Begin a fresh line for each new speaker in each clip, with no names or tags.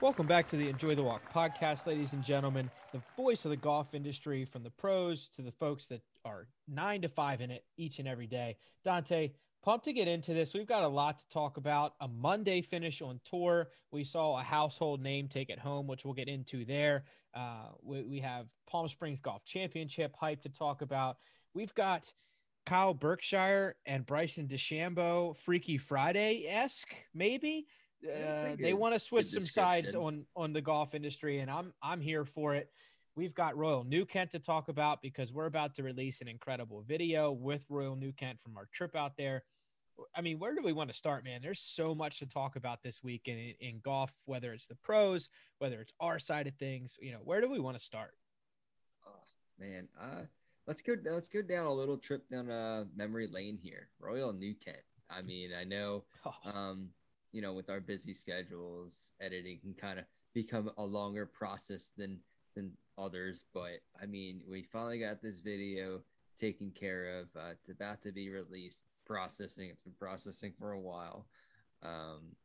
Welcome back to the Enjoy the Walk podcast, ladies and gentlemen. The voice of the golf industry, from the pros to the folks that are nine to five in it each and every day. Dante, pumped to get into this. We've got a lot to talk about. A Monday finish on tour. We saw a household name take it home, which we'll get into there. Uh, we, we have Palm Springs Golf Championship hype to talk about. We've got Kyle Berkshire and Bryson DeChambeau, Freaky Friday esque, maybe. Uh, they want to switch some sides on on the golf industry, and I'm I'm here for it. We've got Royal New Kent to talk about because we're about to release an incredible video with Royal New Kent from our trip out there. I mean, where do we want to start, man? There's so much to talk about this week in, in golf, whether it's the pros, whether it's our side of things. You know, where do we want to start?
Oh, man, uh, let's go. Let's go down a little trip down uh, memory lane here. Royal New Kent. I mean, I know, oh. um, you know, with our busy schedules, editing can kind of become a longer process than than others. But I mean, we finally got this video taken care of. Uh, it's about to be released. Processing. It's been processing for a while. Um,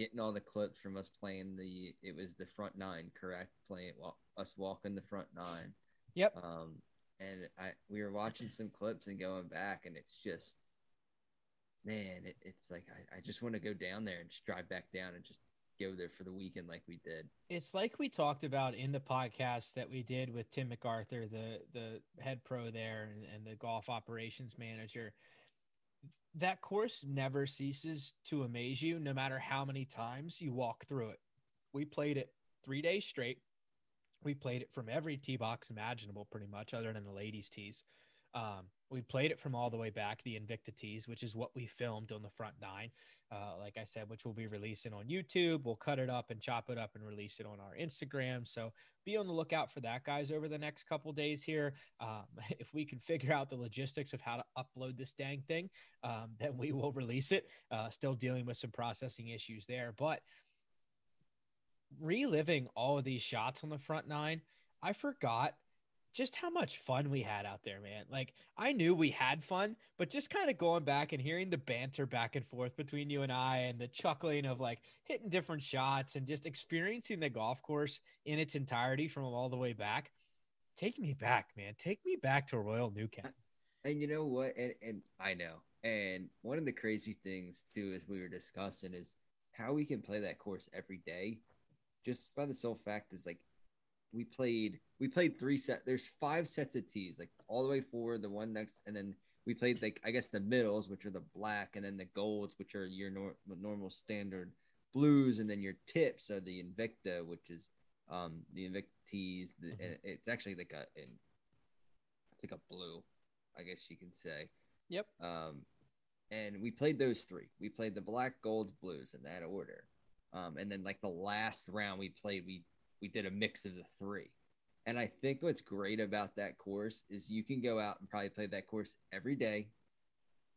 getting all the clips from us playing the. It was the front nine, correct? Playing well, us walking the front nine.
Yep.
Um, and I we were watching some clips and going back, and it's just man, it, it's like I, I just want to go down there and just drive back down and just go there for the weekend like we did.
It's like we talked about in the podcast that we did with Tim McArthur, the the head pro there and, and the golf operations manager. That course never ceases to amaze you, no matter how many times you walk through it. We played it three days straight. We played it from every tee box imaginable, pretty much, other than the ladies' tees. Um, we played it from all the way back, the Invicta tees, which is what we filmed on the front nine. Uh, like I said, which we'll be releasing on YouTube. We'll cut it up and chop it up and release it on our Instagram. So be on the lookout for that, guys, over the next couple days here. Um, if we can figure out the logistics of how to upload this dang thing, um, then we will release it. Uh, still dealing with some processing issues there, but reliving all of these shots on the front nine, I forgot just how much fun we had out there, man. Like I knew we had fun, but just kind of going back and hearing the banter back and forth between you and I and the chuckling of like hitting different shots and just experiencing the golf course in its entirety from all the way back. Take me back, man. Take me back to Royal New.
And you know what? And, and I know. And one of the crazy things too, as we were discussing, is how we can play that course every day. Just by the sole fact is like we played we played three set. There's five sets of tees, like all the way forward, the one next, and then we played like I guess the middles, which are the black, and then the golds, which are your nor- normal standard blues, and then your tips are the Invicta, which is um the Invicta tees. The, mm-hmm. and it's actually like a in, it's like a blue, I guess you can say.
Yep.
Um, and we played those three. We played the black, golds, blues in that order. Um, and then like the last round we played, we we did a mix of the three. And I think what's great about that course is you can go out and probably play that course every day,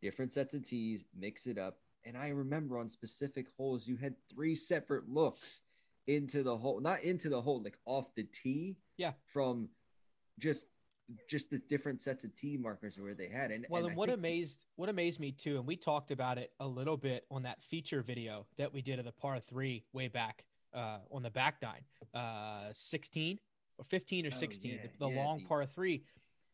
different sets of tees, mix it up. And I remember on specific holes, you had three separate looks into the hole, not into the hole, like off the tee.
Yeah.
From just just the different sets of tee markers where they had. And
well,
and
and what amazed what amazed me too, and we talked about it a little bit on that feature video that we did of the par three way back uh, on the back nine, uh, 16 or 15 or 16, oh, yeah, the, the yeah, long the... par three.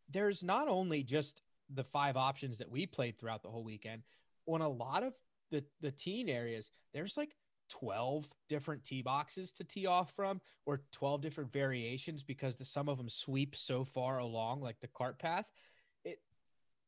There's not only just the five options that we played throughout the whole weekend. On a lot of the the teen areas, there's like 12 different tee boxes to tee off from, or 12 different variations because the some of them sweep so far along, like the cart path. It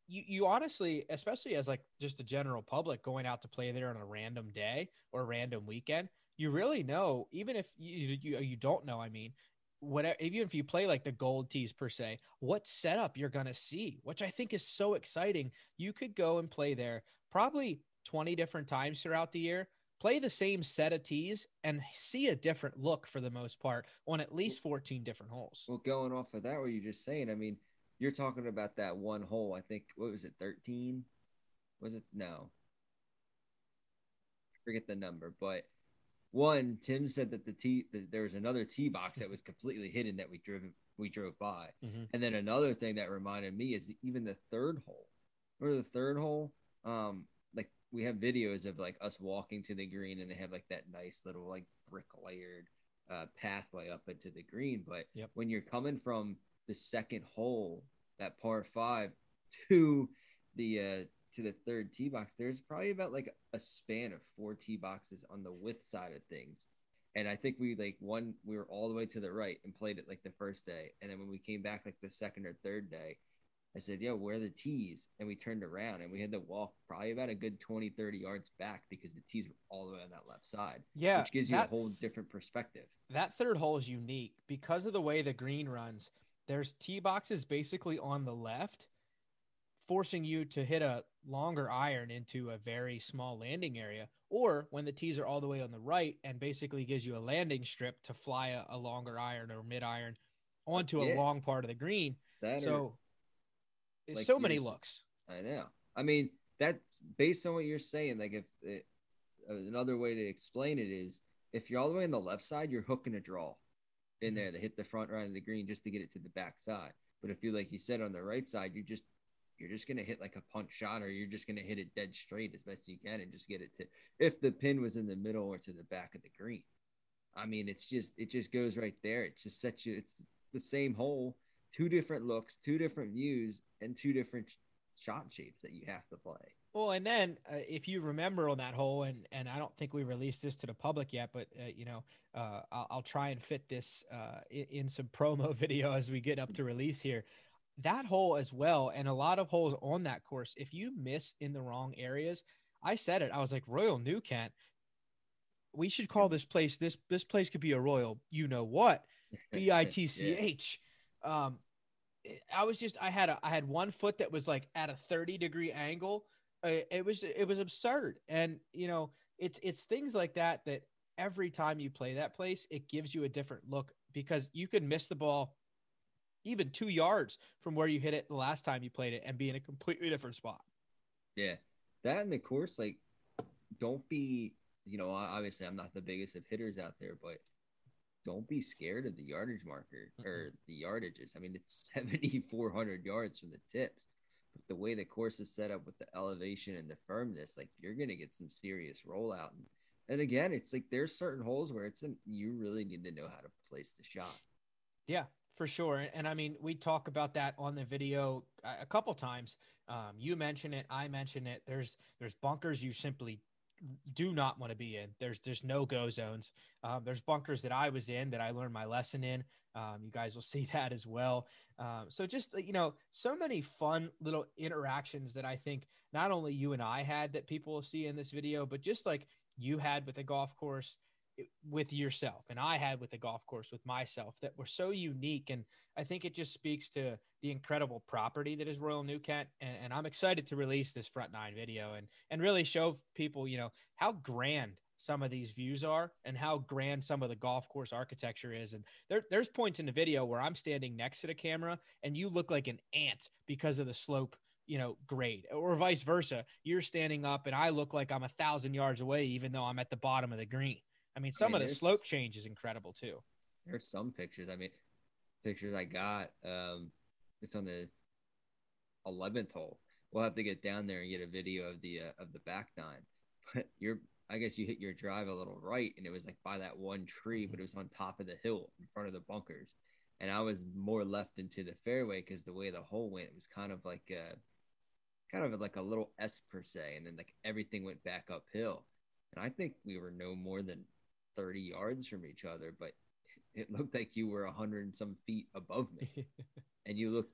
you you honestly, especially as like just a general public going out to play there on a random day or random weekend, you really know, even if you you, you don't know, I mean, whatever even if you play like the gold tees per se what setup you're going to see which i think is so exciting you could go and play there probably 20 different times throughout the year play the same set of tees and see a different look for the most part on at least 14 different holes
well going off of that what you're just saying i mean you're talking about that one hole i think what was it 13 was it no I forget the number but one, Tim said that the T that there was another tee box that was completely hidden that we drove we drove by.
Mm-hmm.
And then another thing that reminded me is even the third hole. Remember the third hole? Um, we have videos of like us walking to the green, and they have like that nice little like brick layered uh, pathway up into the green. But
Yep.
when you're coming from the second hole, that par five, to the uh, to the third tee box, there's probably about like a span of four tee boxes on the width side of things. And I think we like one, we were all the way to the right and played it like the first day. And then when we came back like the second or third day, I said, Yo, where are the tees? And we turned around and we had to walk probably about a good 20, 30 yards back because the tees were all the way on that left side,
Yeah,
which gives you a whole different perspective.
that third hole is unique because of the way the green runs. There's tee boxes basically on the left, forcing you to hit a longer iron into a very small landing area, or when the tees are all the way on the right and basically gives you a landing strip to fly a, a longer iron or mid iron onto a
Yeah.
long part of the green.
That
So,
like
so many looks.
I know. I mean, that's based on what you're saying. Like, if it, uh, another way to explain it is, if you're all the way on the left side, you're hooking a draw in there to hit the front right of the green just to get it to the back side. But if you, like you said, on the right side, you just you're just gonna hit like a punch shot, or you're just gonna hit it dead straight as best you can and just get it to. If the pin was in the middle or to the back of the green, I mean, it's just it just goes right there. It just sets you. It's the same hole, two different looks, two different views, and two different shot shapes that you have to play.
Well, and then uh, if you remember on that hole, and and I don't think we released this to the public yet, but uh, you know, uh, I'll, I'll try and fit this uh, in, in some promo video as we get up to release here. That hole as well, and a lot of holes on that course. If you miss in the wrong areas, I said it. I was like Royal New Kent. We should call this place this this place could be a Royal. You know what? B I T C H. Um, I was just I had a I had one foot that was like at a thirty degree angle. Uh, It was it was absurd, and you know it's it's things like that that every time you play that place, it gives you a different look because you can miss the ball even two yards from where you hit it the last time you played it and be in a completely different spot.
Yeah, that in the course, like, don't be, you know, obviously I'm not the biggest of hitters out there, but don't be scared of the yardage marker or the yardages. I mean, it's 7,400 yards from the tips. But the way the course is set up with the elevation and the firmness, like, you're going to get some serious rollout. And, and again, it's like there's certain holes where it's an, you really need to know how to place the shot.
Yeah, for sure. And, and I mean, we talk about that on the video a, a couple times. Um, you mention it, I mention it. There's there's bunkers you simply do not want to be in. There's there's no go zones. Um, there's bunkers that I was in that I learned my lesson in. Um, you guys will see that as well. Um, so just you know, so many fun little interactions that I think not only you and I had that people will see in this video, but just like you had with the golf course with yourself and I had with the golf course with myself that were so unique. And I think it just speaks to the incredible property that is Royal New Kent. And, and I'm excited to release this front nine video and, and really show people, you know, how grand some of these views are and how grand some of the golf course architecture is. And there, there's points in the video where I'm standing next to the camera and you look like an ant because of the slope you know, grade or vice versa. You're standing up and I look like I'm a thousand yards away, even though I'm at the bottom of the green. I mean, some
mean,
of the slope change is incredible too.
There's some pictures. I mean, pictures I got. Um, it's on the eleventh hole. We'll have to get down there and get a video of the uh, of the back nine. But you're, I guess you hit your drive a little right, and it was like by that one tree, but it was on top of the hill in front of the bunkers. And I was more left into the fairway because the way the hole went, it was kind of like a, kind of like a little S per se, and then like everything went back uphill. And I think we were no more than 30 yards from each other, but it looked like you were a hundred and some feet above me, and you looked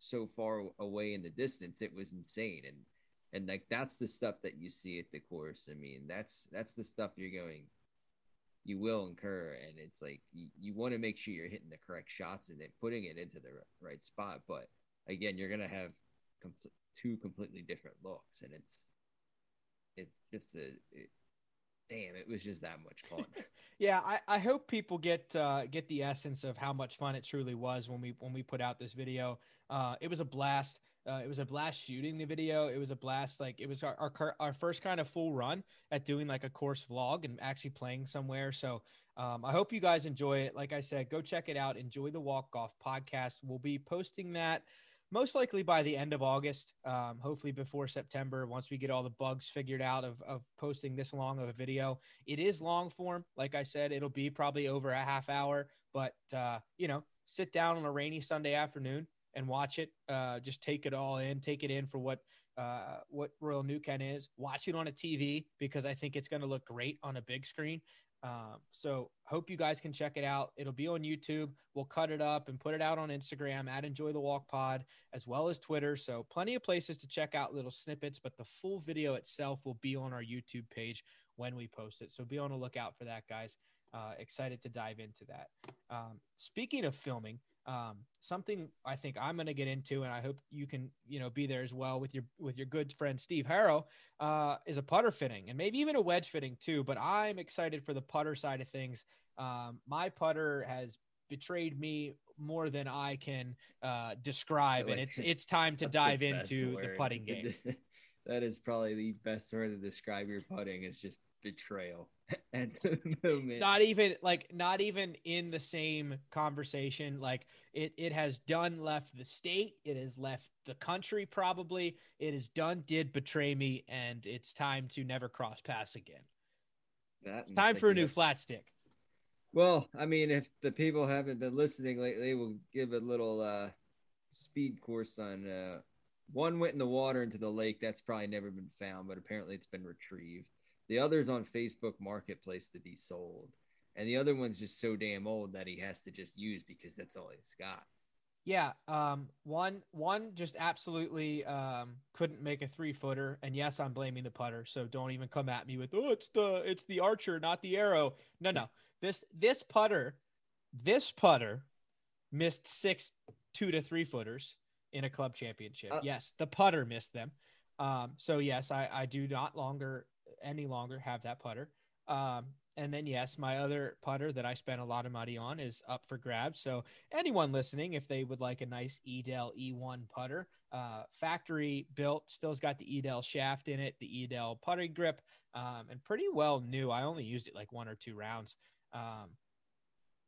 so far away in the distance. It was insane, and and like that's the stuff that you see at the course. I mean, that's that's the stuff you're going, you will incur, and it's like you, you want to make sure you're hitting the correct shots and then putting it into the r- right spot. But again, you're gonna have two completely different looks, and it's it's just a it, damn. It was just that much fun.
yeah, I, I hope people get uh, get the essence of how much fun it truly was when we when we put out this video. Uh, it was a blast. Uh, it was a blast shooting the video. It was a blast. Like it was our, our our first kind of full run at doing like a course vlog and actually playing somewhere. So um, I hope you guys enjoy it. Like I said, go check it out. Enjoy the walk off podcast. We'll be posting that most likely by the end of August, um, hopefully before September, once we get all the bugs figured out of, of posting this long of a video. It is long form. Like I said, it'll be probably over a half hour, but, uh, you know, sit down on a rainy Sunday afternoon and watch it. Uh, just take it all in, take it in for what uh, what Royal New Kent is. Watch it on a TV because I think it's going to look great on a big screen. Um, so hope you guys can check it out. It'll be on YouTube. We'll cut it up and put it out on Instagram at Enjoy the Walk Pod as well as Twitter. So plenty of places to check out little snippets, but the full video itself will be on our YouTube page when we post it. So be on the lookout for that, guys. Uh, excited to dive into that. Um, speaking of filming, um, something I think I'm going to get into, and I hope you can, you know, be there as well with your with your good friend Steve Harrow, uh, is a putter fitting and maybe even a wedge fitting too. But I'm excited for the putter side of things. Um, my putter has betrayed me more than I can uh, describe, like, and it's it's time to dive into word. the putting game.
that is probably the best word to describe your putting. Is just betrayal. And
not even like not even in the same conversation. Like it it has done left the state. It has left the country probably. It is done did betray me and it's time to never cross paths again. That it's time for a new flat stick.
Well i mean if the people haven't been listening lately we'll give a little uh speed course on uh one went in the water into the lake. That's probably never been found but apparently it's been retrieved the other's on Facebook Marketplace to be sold. And the other one's just so damn old that he has to just use because that's all he's got.
Yeah, um, one one just absolutely um, couldn't make a three footer, and yes, I'm blaming the putter. So don't even come at me with oh, it's the it's the archer, not the arrow. No, no, this this putter, this putter, missed six two to three footers in a club championship. Uh, yes, the putter missed them. Um, so yes, I I do not longer any longer have that putter. Um, and then yes, my other putter that I spent a lot of money on is up for grabs. So anyone listening, if they would like a nice Edel E1 putter, uh, factory built, still's got the Edel shaft in it, the Edel putting grip, um, and pretty well new. I only used it like one or two rounds. Um,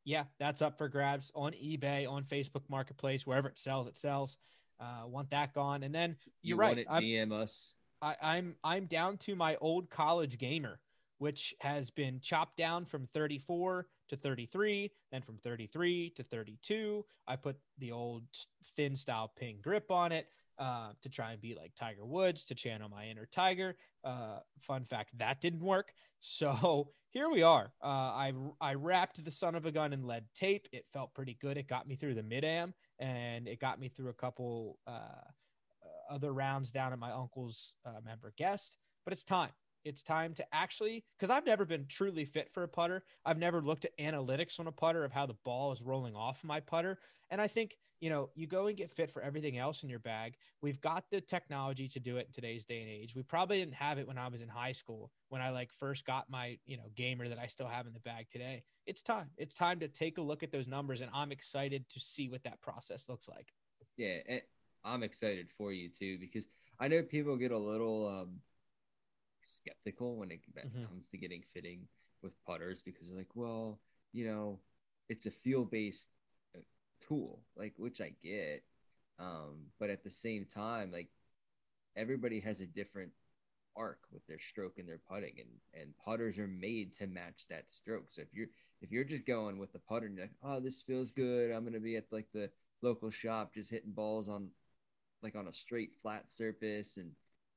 yeah, that's up for grabs on eBay, on Facebook Marketplace, wherever it sells, it sells. Uh, want that gone, and then you're you right.
It, DM us.
I, I'm I'm down to my old college gamer, which has been chopped down from 34 to 33, then from 33 to 32. I put the old thin style ping grip on it uh, to try and be like Tiger Woods to channel my inner Tiger. Uh, fun fact that didn't work. So here we are. Uh, I I wrapped the son of a gun in lead tape. It felt pretty good. It got me through the mid am and it got me through a couple uh, other rounds down at my uncle's uh, member guest, but it's time. It's time to actually, because I've never been truly fit for a putter. I've never looked at analytics on a putter of how the ball is rolling off my putter. And I think, you know, you go and get fit for everything else in your bag. We've got the technology to do it in today's day and age. We probably didn't have it when I was in high school, when I like first got my, you know, gamer that I still have in the bag today. It's time. It's time to take a look at those numbers. And I'm excited to see what that process looks like.
Yeah. I'm excited for you too because I know people get a little um, skeptical when it mm-hmm. comes to getting fitting with putters because they're like, well, you know, it's a feel based uh, tool, like which I get, um, but at the same time, like everybody has a different arc with their stroke and their putting, and and putters are made to match that stroke. So if you're if you're just going with the putter and you're like, oh, this feels good, I'm gonna be at like the local shop just hitting balls on like on a straight flat surface and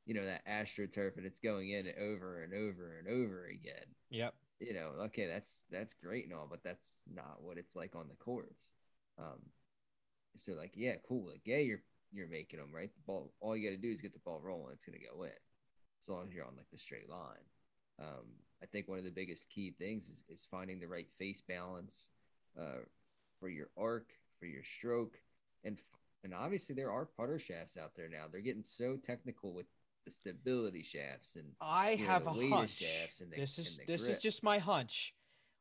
you know that astroturf and it's going in over and over and over again.
Yep.
You know, okay, that's that's great and all, but that's not what it's like on the course. Um, so like, yeah, cool. Like, yeah, you're you're making them right. The ball, all you got to do is get the ball rolling. It's gonna go in, as long as you're on like the straight line. Um, I think one of the biggest key things is, is finding the right face balance uh, for your arc, for your stroke, and and obviously, there are putter shafts out there now. They're getting so technical with the stability shafts and
I have know, a hunch. The, this is this grip. is just my hunch.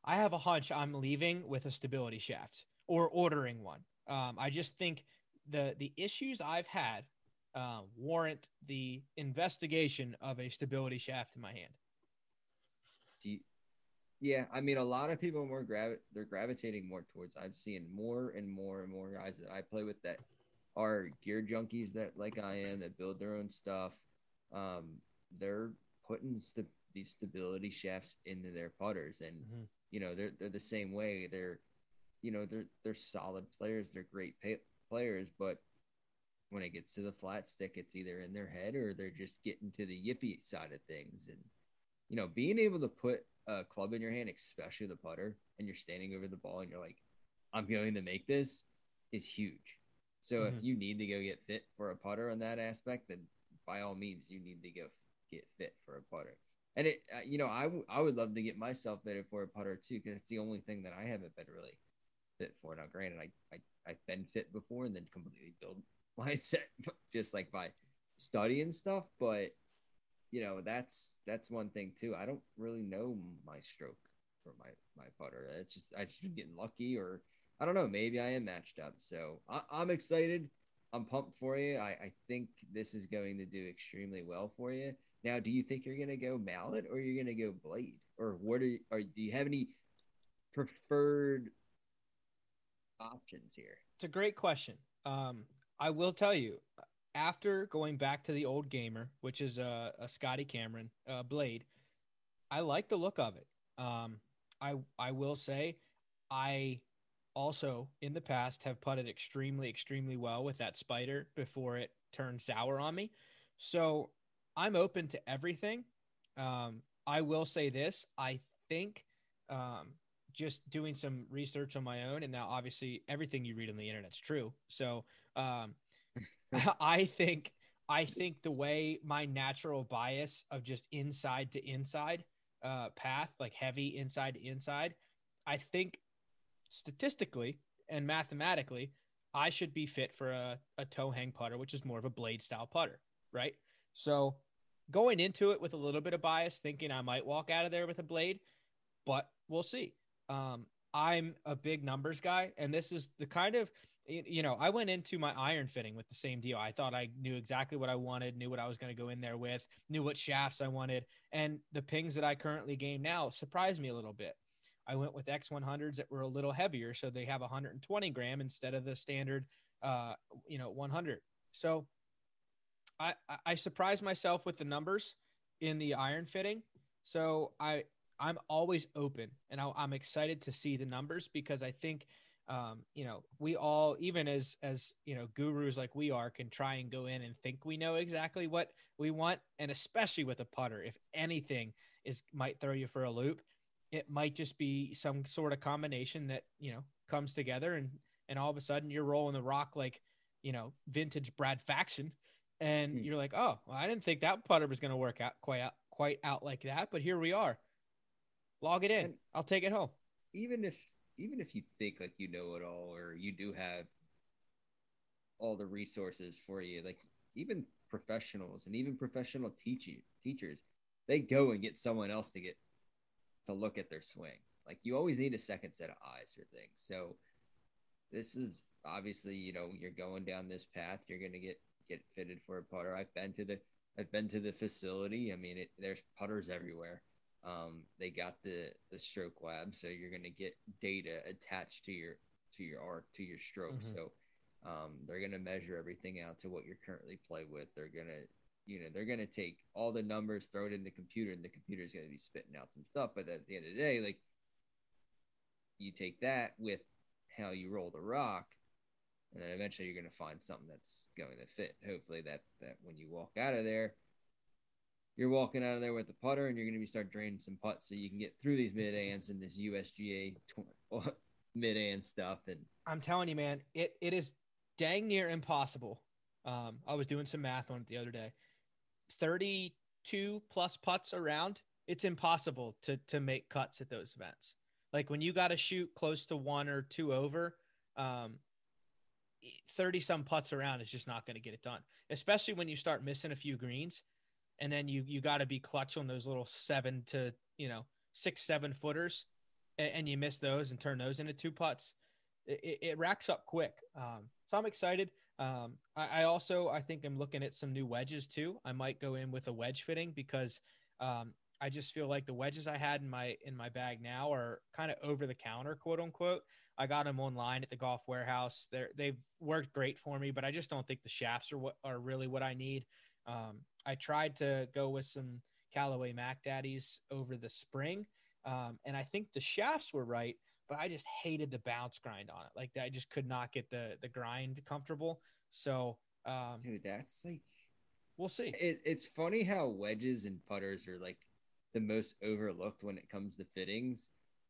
I have a hunch. I'm leaving with a stability shaft or ordering one. Um, I just think the the issues I've had uh, warrant the investigation of a stability shaft in my hand.
You, yeah, I mean, a lot of people are more gravi- they're gravitating more towards. I'm seeing more and more and more guys that I play with that are gear junkies that like I am that build their own stuff. Um, they're putting st- these stability shafts into their putters, and mm-hmm. you know they're they're the same way. They're you know they're they're solid players. They're great pay- players, but when it gets to the flat stick, it's either in their head or they're just getting to the yippy side of things. And you know, being able to put a club in your hand, especially the putter, and you're standing over the ball and you're like, I'm going to make this, is huge. So mm-hmm. if you need to go get fit for a putter on that aspect, then by all means, you need to go get fit for a putter. And it, uh, you know, I, w- I would love to get myself fitted for a putter too, because it's the only thing that I haven't been really fit for. Now, granted, I, I I've been fit before and then completely build my set just like by studying stuff, but you know that's that's one thing too. I don't really know my stroke for my my putter. It's just I just been getting lucky, or I don't know. Maybe I am matched up. So I, am excited. I'm pumped for you. I, I think this is going to do extremely well for you. Now, do you think you're gonna go mallet or you're gonna go blade, or what are, are do you have any preferred options here?
It's a great question. Um, I will tell you, after going back to the old gamer, which is a, a Scotty Cameron uh, blade, I like the look of it. Um, I I will say, I also in the past have putted extremely extremely well with that spider before it turned sour on me. So I'm open to everything. Um, I will say this: I think um, just doing some research on my own, and now obviously everything you read on the internet's true. So um, I think I think the way my natural bias of just inside to inside uh, path, like heavy inside to inside, I think statistically and mathematically, I should be fit for a, a toe hang putter, which is more of a blade style putter, right? So going into it with a little bit of bias, thinking I might walk out of there with a blade, but we'll see. Um, I'm a big numbers guy, and this is the kind of you know, I went into my iron fitting with the same deal. I thought I knew exactly what I wanted, knew what I was going to go in there with, knew what shafts I wanted, and the pings that I currently game now surprised me a little bit. I went with X100s that were a little heavier, so they have 120 gram instead of the standard, uh, you know, 100. So I I surprised myself with the numbers in the iron fitting. So I I'm always open and I, I'm excited to see the numbers because I think um, you know we all even as as you know gurus like we are can try and go in and think we know exactly what we want and especially with a putter if anything is might throw you for a loop it might just be some sort of combination that you know comes together and and all of a sudden you're rolling the rock like you know vintage brad faxon and hmm. you're like oh well, i didn't think that putter was going to work out quite out quite out like that but here we are. Log it in. And i'll take it home.
even if even if you think like you know it all or you do have all the resources for you, like even professionals and even professional teaching teachers, they go and get someone else to get to look at their swing. Like you always need a second set of eyes for things. So this is obviously, you know, you're going down this path, you're gonna get get fitted for a putter. I've been to the I've been to the facility. I mean, it, there's putters everywhere. Um, they got the the stroke lab, so you're going to get data attached to your to your arc to your stroke. Mm-hmm. So um, they're going to measure everything out to what you're currently play with. They're going to you know they're going to take all the numbers, throw it in the computer, and the computer is going to be spitting out some stuff. But at the end of the day, like you take that with how you roll the rock, and then eventually you're going to find something that's going to fit. Hopefully that that when you walk out of there you're walking out of there with a putter and you're going to be start draining some putts so you can get through these mid ams and this USGA mid am stuff. And
I'm telling you, man, it, it is dang near impossible. Um, I was doing some math on it the other day. 32 plus putts around, it's impossible to to make cuts at those events. Like when you got to shoot close to one or two over, um, 30 some putts around is just not going to get it done, especially when you start missing a few greens and then you you got to be clutch on those little seven to you know six seven footers, and, and you miss those and turn those into two putts. It, it, it racks up quick. Um, so I'm excited. Um, I, I, also I think I'm looking at some new wedges too. I might go in with a wedge fitting because um, I just feel like the wedges I had in my in my bag now are kind of over the counter, quote unquote. I got them online at the golf warehouse. They're they've worked great for me, but I just don't think the shafts are what are really what I need. Um, I tried to go with some Callaway Mac Daddies over the spring, um, and I think the shafts were right, but I just hated the bounce grind on it. Like I just could not get the the grind comfortable. So, um,
dude, that's like
we'll see.
It, it's funny how wedges and putters are like the most overlooked when it comes to fittings,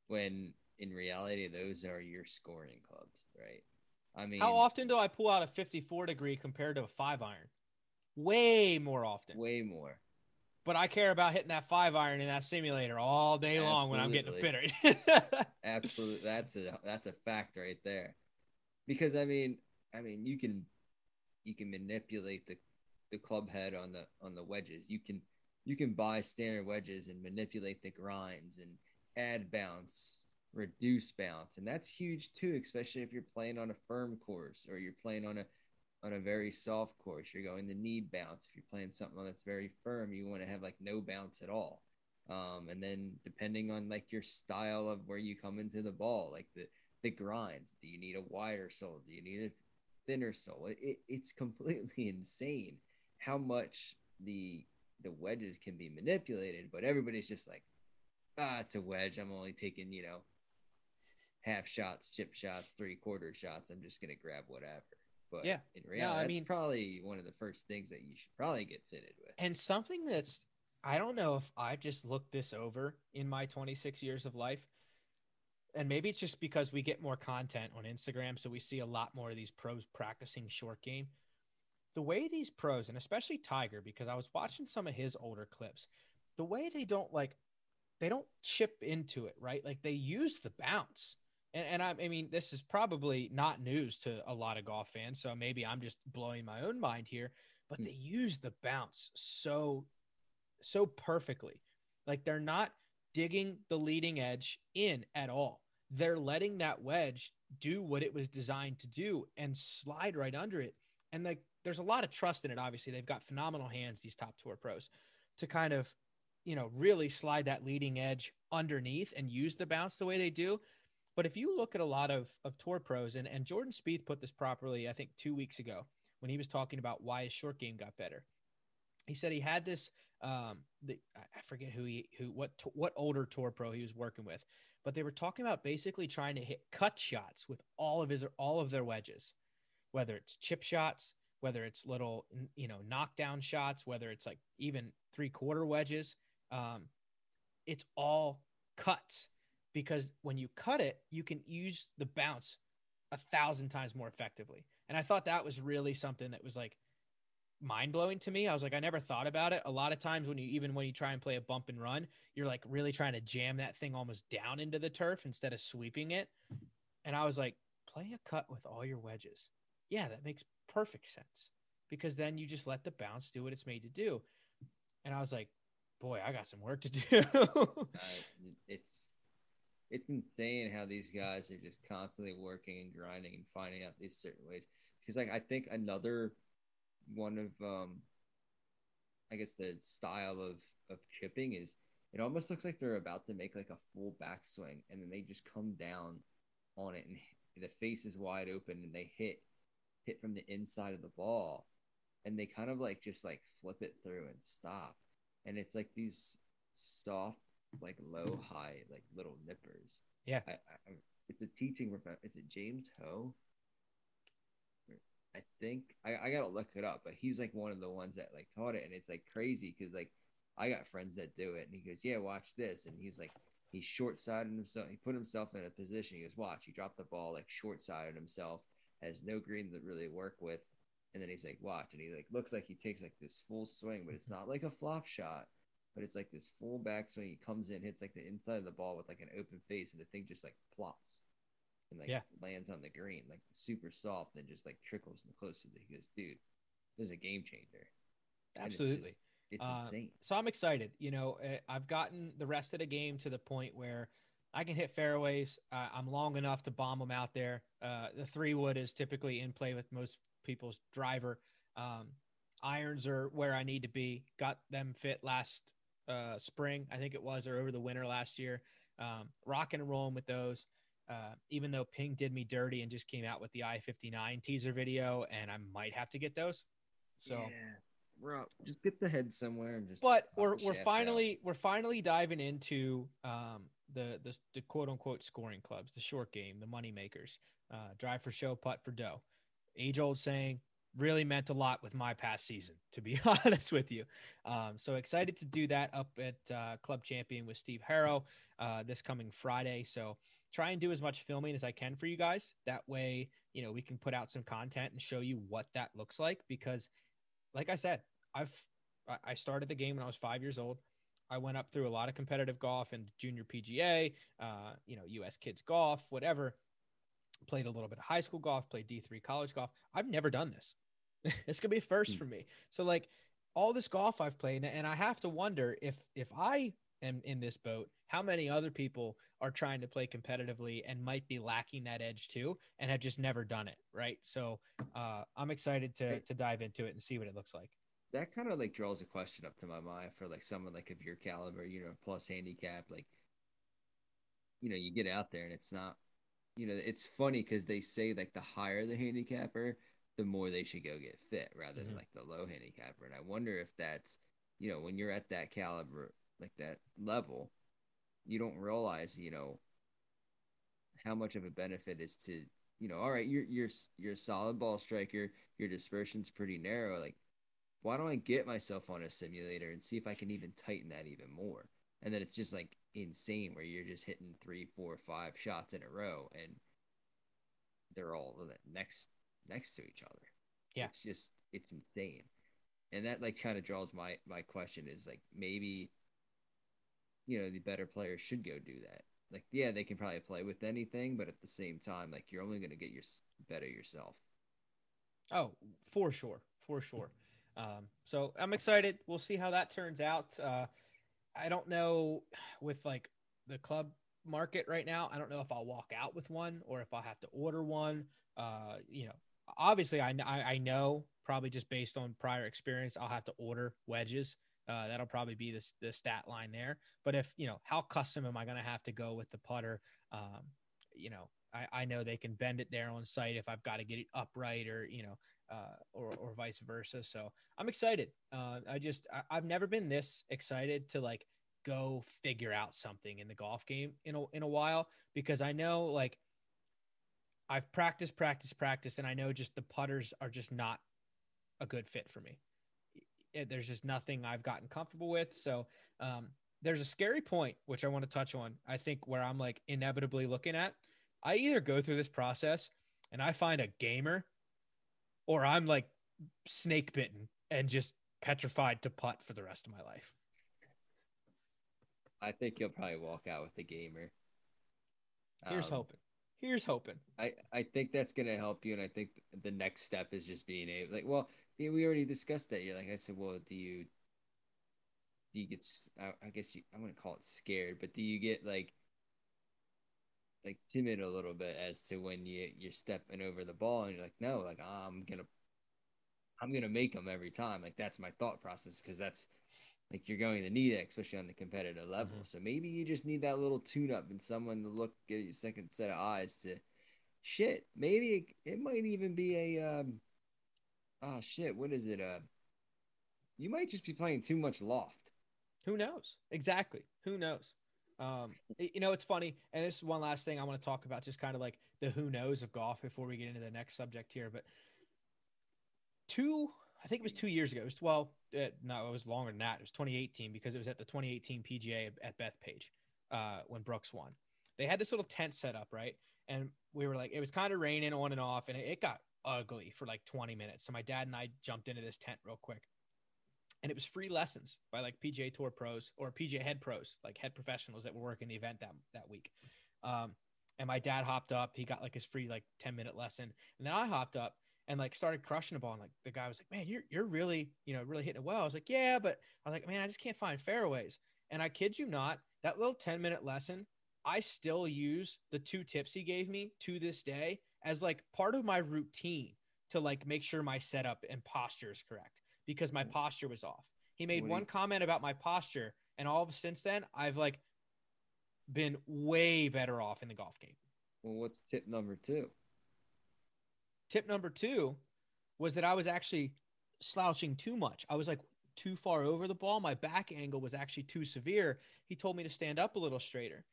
when in reality those are your scoring clubs, right? I mean,
how often do I pull out a 54 degree compared to a five iron? Way more often.
Way more
but I care about hitting that five iron in that simulator all day Absolutely. long when I'm getting a
fitter. Absolutely, that's a that's a fact right there. Because I mean, I mean, you can you can manipulate the the club head on the on the wedges. You can you can buy standard wedges and manipulate the grinds and add bounce, reduce bounce, and that's huge too, especially if you're playing on a firm course or you're playing on a on a very soft course, you're going to need bounce. If you're playing something that's very firm, you want to have like no bounce at all. Um, and then depending on like your style of where you come into the ball, like the the grinds, do you need a wider sole? Do you need a thinner sole? It, it, it's completely insane how much the the wedges can be manipulated. But everybody's just like, ah, it's a wedge. I'm only taking you know half shots, chip shots, three quarter shots. I'm just gonna grab whatever. But yeah, in reality, I mean, probably one of the first things that you should probably get fitted with.
And something that's I don't know if I just looked this over in my 26 years of life. And maybe it's just because we get more content on Instagram, so we see a lot more of these pros practicing short game. The way these pros, and especially Tiger, because I was watching some of his older clips, the way they don't like, they don't chip into it, right? Like they use the bounce and, and I, I mean, this is probably not news to a lot of golf fans, so maybe I'm just blowing my own mind here. But hmm. they use the bounce so, so perfectly. Like they're not digging the leading edge in at all. They're letting that wedge do what it was designed to do and slide right under it. And like, there's a lot of trust in it. Obviously, they've got phenomenal hands, these top tour pros, to kind of, you know, really slide that leading edge underneath and use the bounce the way they do. But if you look at a lot of, of tour pros, and, and Jordan Spieth put this properly, I think two weeks ago when he was talking about why his short game got better. He said he had this, um, the, I forget who he, who, what, what older tour pro he was working with, but they were talking about basically trying to hit cut shots with all of his, all of their wedges, whether it's chip shots, whether it's little, you know, knockdown shots, whether it's like even three quarter wedges. Um, it's all cuts because when you cut it, you can use the bounce a thousand times more effectively. And I thought that was really something that was like mind blowing to me. I was like, I never thought about it. A lot of times when you even when you try and play a bump and run, you're like really trying to jam that thing almost down into the turf instead of sweeping it. And I was like, play a cut with all your wedges. Yeah, that makes perfect sense because then you just let the bounce do what it's made to do. And I was like, boy, I got some work to do. uh,
it's it's insane how these guys are just constantly working and grinding and finding out these certain ways. Because like I think another one of um I guess the style of of chipping is it almost looks like they're about to make like a full backswing and then they just come down on it and the face is wide open and they hit hit from the inside of the ball and they kind of like just like flip it through and stop and it's like these soft like low high like little nippers.
Yeah,
I, I, it's a teaching. Is it James Ho? I think I, I gotta look it up, but he's like one of the ones that like taught it, and it's like crazy because like I got friends that do it, and he goes, "Yeah, watch this," and he's like, he short sided himself. He put himself in a position. He goes, "Watch." He dropped the ball like short sided himself, has no green to really work with, and then he's like, "Watch," and he like looks like he takes like this full swing, but it's not like a flop shot but it's like this full backswing. He comes in, hits like the inside of the ball with like an open face, and the thing just like plops and like yeah. lands on the green, like super soft, and just like trickles in close to the. He goes, dude, this is a game changer.
Absolutely. It's, just, it's uh, insane. So I'm excited. You know, eh, I've gotten the rest of the game to the point where I can hit fairways. Uh, I'm long enough to bomb them out there. Uh, the three wood is typically in play with most people's driver. Um, irons are where I need to be. Got them fit last uh, spring, I think it was, or over the winter last year. Um, rocking and rolling with those. Uh, even though Ping did me dirty and just came out with the I 59 teaser video, and I might have to get those. So,
yeah. Bro, just get the head somewhere and just.
but we're we're finally we're finally diving into um, the, the the quote unquote scoring clubs, the short game, the money makers, uh, drive for show, putt for dough. Age old saying, really meant a lot with my past season, to be honest with you. Um, so excited to do that up at uh, Club Champion with Steve Harrow uh, this coming Friday. So try and do as much filming as I can for you guys. That way, you know, we can put out some content and show you what that looks like. Because, like I said, I've I started the game when I was five years old. I went up through a lot of competitive golf and junior PGA, uh, you know, U.S. kids golf, whatever. Played a little bit of high school golf, played D3 college golf. I've never done this. it's gonna be a first hmm. for me. So like all this golf I've played, and I have to wonder if if I am in this boat, how many other people are trying to play competitively and might be lacking that edge too, and have just never done it, right? So uh, I'm excited to to dive into it and see what it looks like.
That kind of like draws a question up to my mind for like someone like of your caliber, you know, plus handicap, like you know, you get out there and it's not, you know, it's funny because they say like the higher the handicapper, the more they should go get fit rather than mm-hmm. like the low handicapper. And I wonder if that's, you know, when you're at that caliber, like that level, you don't realize, you know, how much of a benefit is to, you know, all right, you're you're you're a solid ball striker, your dispersion's pretty narrow. Like, why don't I get myself on a simulator and see if I can even tighten that even more? And then it's just like insane where you're just hitting three, four, five shots in a row and they're all the next next to each other.
Yeah.
It's just it's insane. And that like kind of draws my my question is like maybe you know, the better players should go do that. Like yeah, they can probably play with anything, but at the same time like you're only going to get your better yourself.
Oh, for sure. For sure. Um, so I'm excited. We'll see how that turns out. Uh, I don't know with like the club market right now. I don't know if I'll walk out with one or if I'll have to order one. Uh, you know, obviously I, I, I know probably just based on prior experience I'll have to order wedges. Uh, that'll probably be the the stat line there. But if you know how custom am I going to have to go with the putter? Um, you know, I, I know they can bend it there on site if I've got to get it upright or you know, uh, or or vice versa. So I'm excited. Uh, I just I, I've never been this excited to like go figure out something in the golf game in a in a while because I know like I've practiced, practiced, practiced, and I know just the putters are just not a good fit for me. There's just nothing I've gotten comfortable with. So um, there's a scary point which I want to touch on. I think where I'm like inevitably looking at. I either go through this process and I find a gamer, or I'm like snake bitten and just petrified to putt for the rest of my life.
I think you'll probably walk out with a gamer.
Here's um, hoping here's hoping.
I I think that's gonna help you, and I think the next step is just being able, like, well, we already discussed that. You're like, I said, well, do you do you get? I, I guess you, I'm gonna call it scared, but do you get like like timid a little bit as to when you you're stepping over the ball and you're like, no, like I'm gonna I'm gonna make them every time. Like that's my thought process because that's like you're going to need it, especially on the competitive level. Mm-hmm. So maybe you just need that little tune up and someone to look at your second set of eyes to shit. Maybe it, it might even be a um oh shit, what is it? Uh you might just be playing too much loft.
Who knows? Exactly. Who knows? Um, you know, it's funny, and this is one last thing I want to talk about, just kind of like the who knows of golf before we get into the next subject here. But two I think it was two years ago. It was well, uh, no, it was longer than that. It was 2018 because it was at the 2018 PGA at Bethpage uh, when Brooks won. They had this little tent set up, right? And we were like, it was kind of raining on and off, and it, it got ugly for like 20 minutes. So my dad and I jumped into this tent real quick, and it was free lessons by like PGA Tour pros or PGA head pros, like head professionals that were working the event that that week. Um, and my dad hopped up. He got like his free like 10 minute lesson, and then I hopped up and like started crushing the ball. And like the guy was like, "Man, you're you're really you know really hitting it well." I was like, "Yeah," but I was like, "Man, I just can't find fairways." And I kid you not, that little ten minute lesson, I still use the two tips he gave me to this day as like part of my routine to like make sure my setup and posture is correct because my
Mm.
posture was off. He made
What
one
you-
comment about my posture, and all of since then I've like been way better off in the golf game.
Well, what's tip number two?
Tip number two was that I was actually slouching too much. I was like too far over the ball. My back angle was actually too severe. He told me to stand up a little straighter.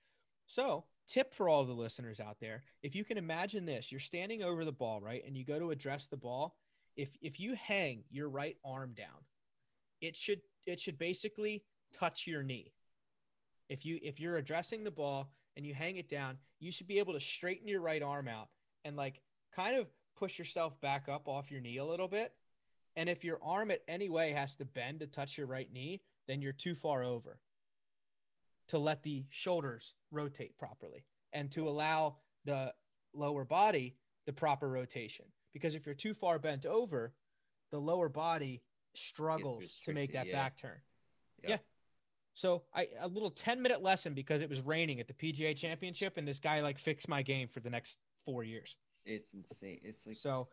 So, tip for all the listeners out there if you can imagine this, you're standing over the ball, right? And you go to address the ball. If, if you hang your right arm down, it should it should basically touch your knee. If you if you're addressing the ball and you hang it down, you should be able to straighten your right arm out and like kind of push yourself back up off your knee a little bit. And if your arm at any way has to bend to touch your right knee, then you're too far over to let the shoulders rotate properly and to allow the lower body the proper rotation. Because if you're too far bent over, the lower body struggles to make that
yeah.
back turn.
Yep.
Yeah. So I a little 10 minute lesson because it was raining at the PGA championship and this guy like fixed my game for the next four years.
It's insane. It's like
So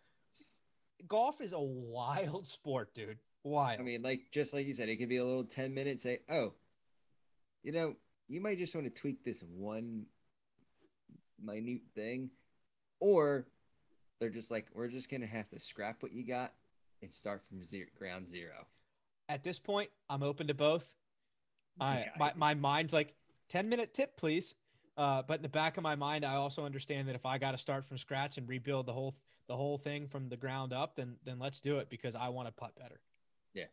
golf is a wild sport, dude. Wild.
I mean, like just like you said, it could be a little ten minutes. Say, oh, you know, you might just want to tweak this one minute thing, or they're just like, we're just gonna have to scrap what you got and start from zero, ground zero.
at this point, I'm open to both. I
Yeah,
my, my mind's like 10 minute tip, please. Uh, but in the back of my mind, I also understand that if I got to start from scratch and rebuild the whole the whole thing from the ground up, then then let's do it because I want to putt better.
Yeah.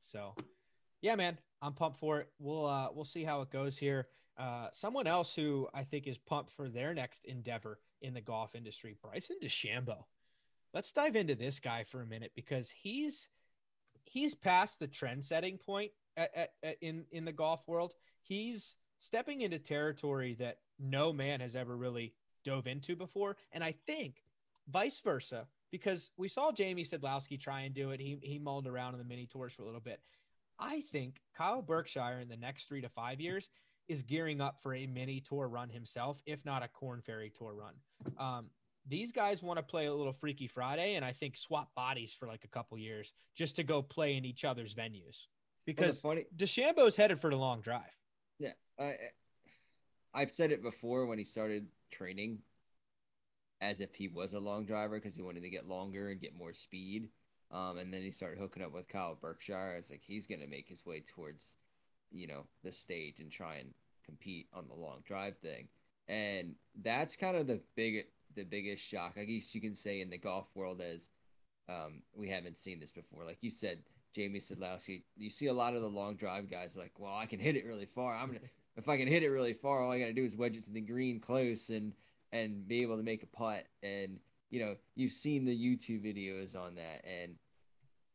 So, yeah, man, I'm pumped for it. We'll uh we'll see how it goes here. Uh, someone else who I think is pumped for their next endeavor in the golf industry, Bryson DeChambeau. Let's dive into this guy for a minute because he's he's past the trend setting point at, at, at- in in the golf world. He's stepping into territory that no man has ever really dove into before, and I think vice versa because we saw Jamie Sadlowski try and do it. He he mulled around in the mini tours for a little bit. I think Kyle Berkshire in the next three to five years is gearing up for a mini tour run himself, if not a Corn Ferry tour run. Um, these guys want to play a little Freaky Friday, and I think swap bodies for like a couple years just to go play in each other's venues
Well,
because
funny,
DeChambeau's headed for the long drive.
Yeah, I, I've said it before when he started training, as if he was a long driver because he wanted to get longer and get more speed. Um, and then he started hooking up with Kyle Berkshire. It's like he's gonna make his way towards, you know, the stage and try and compete on the long drive thing. And that's kind of the big, the biggest shock, I guess you can say, in the golf world as um, we haven't seen this before. Like you said, Jamie Sadlowski, you see a lot of the long drive guys like, well, I can hit it really far. I'm gonna, if I can hit it really far, all I gotta do is wedge it to the green close and and be able to make a putt. And you know, you've seen the YouTube videos on that, and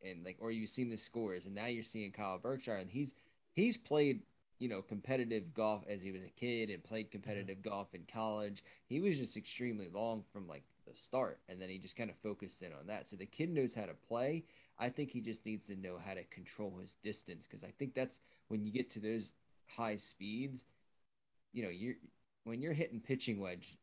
and like, or you've seen the scores, and now you're seeing Kyle Berkshire, and he's he's played you know competitive golf as he was a kid and played mm-hmm. competitive golf in college. He was just extremely long from like the start, and then he just kind of focused in on that. So the kid knows how to play. I think he just needs to know how to control his distance because I think that's when you get to those high speeds, you know, you're when you're hitting pitching wedge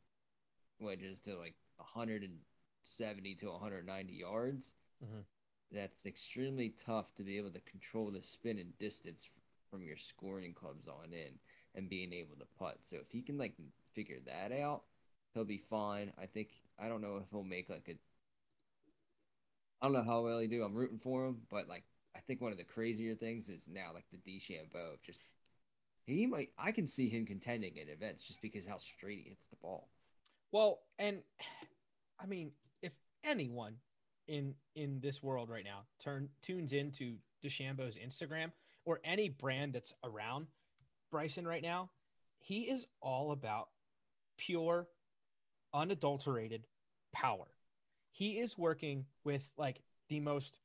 wedges to like 170 to 190 yards,
Mhm.
that's extremely tough to be able to control the spin and distance from your scoring clubs on in and being able to putt. So if he can like figure that out, he'll be fine. I think I don't know if he'll make like a I don't know how well he do. I'm rooting for him, but like I think one of the crazier things is now like the DeChambeau just he might I can see him contending in events just because how straight he hits the ball.
Well, and I mean, if anyone in in this world right now turn tunes into DeChambeau's Instagram or any brand that's around Bryson right now, he is all about pure, unadulterated power. He is working with like the most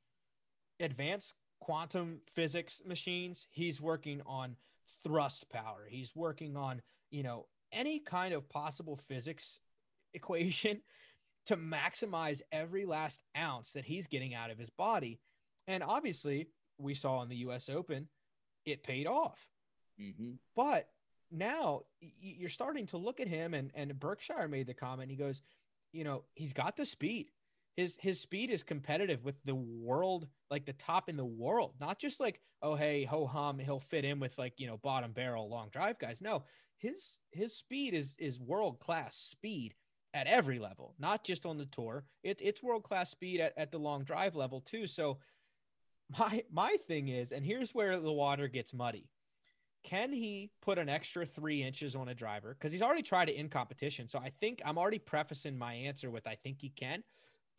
advanced quantum physics machines. He's working on thrust power. He's working on, you know, any kind of possible physics equation to maximize every last ounce that he's getting out of his body. And obviously, we saw in the US Open, it paid off.
Mm-hmm.
But now you're starting to look at him, and, and Berkshire made the comment. He goes, you know, he's got the speed. His his speed is competitive with the world, like the top in the world. Not just like, oh hey, ho hum, he'll fit in with like, you know, bottom barrel long drive guys. No, his his speed is is world class speed at every level, not just on the tour. It, it's world class speed at, at the long drive level too. So my my thing is, and here's where the water gets muddy. Can he put an extra three inches on a driver? Because he's already tried it in competition. So I think I'm already prefacing my answer with I think he can.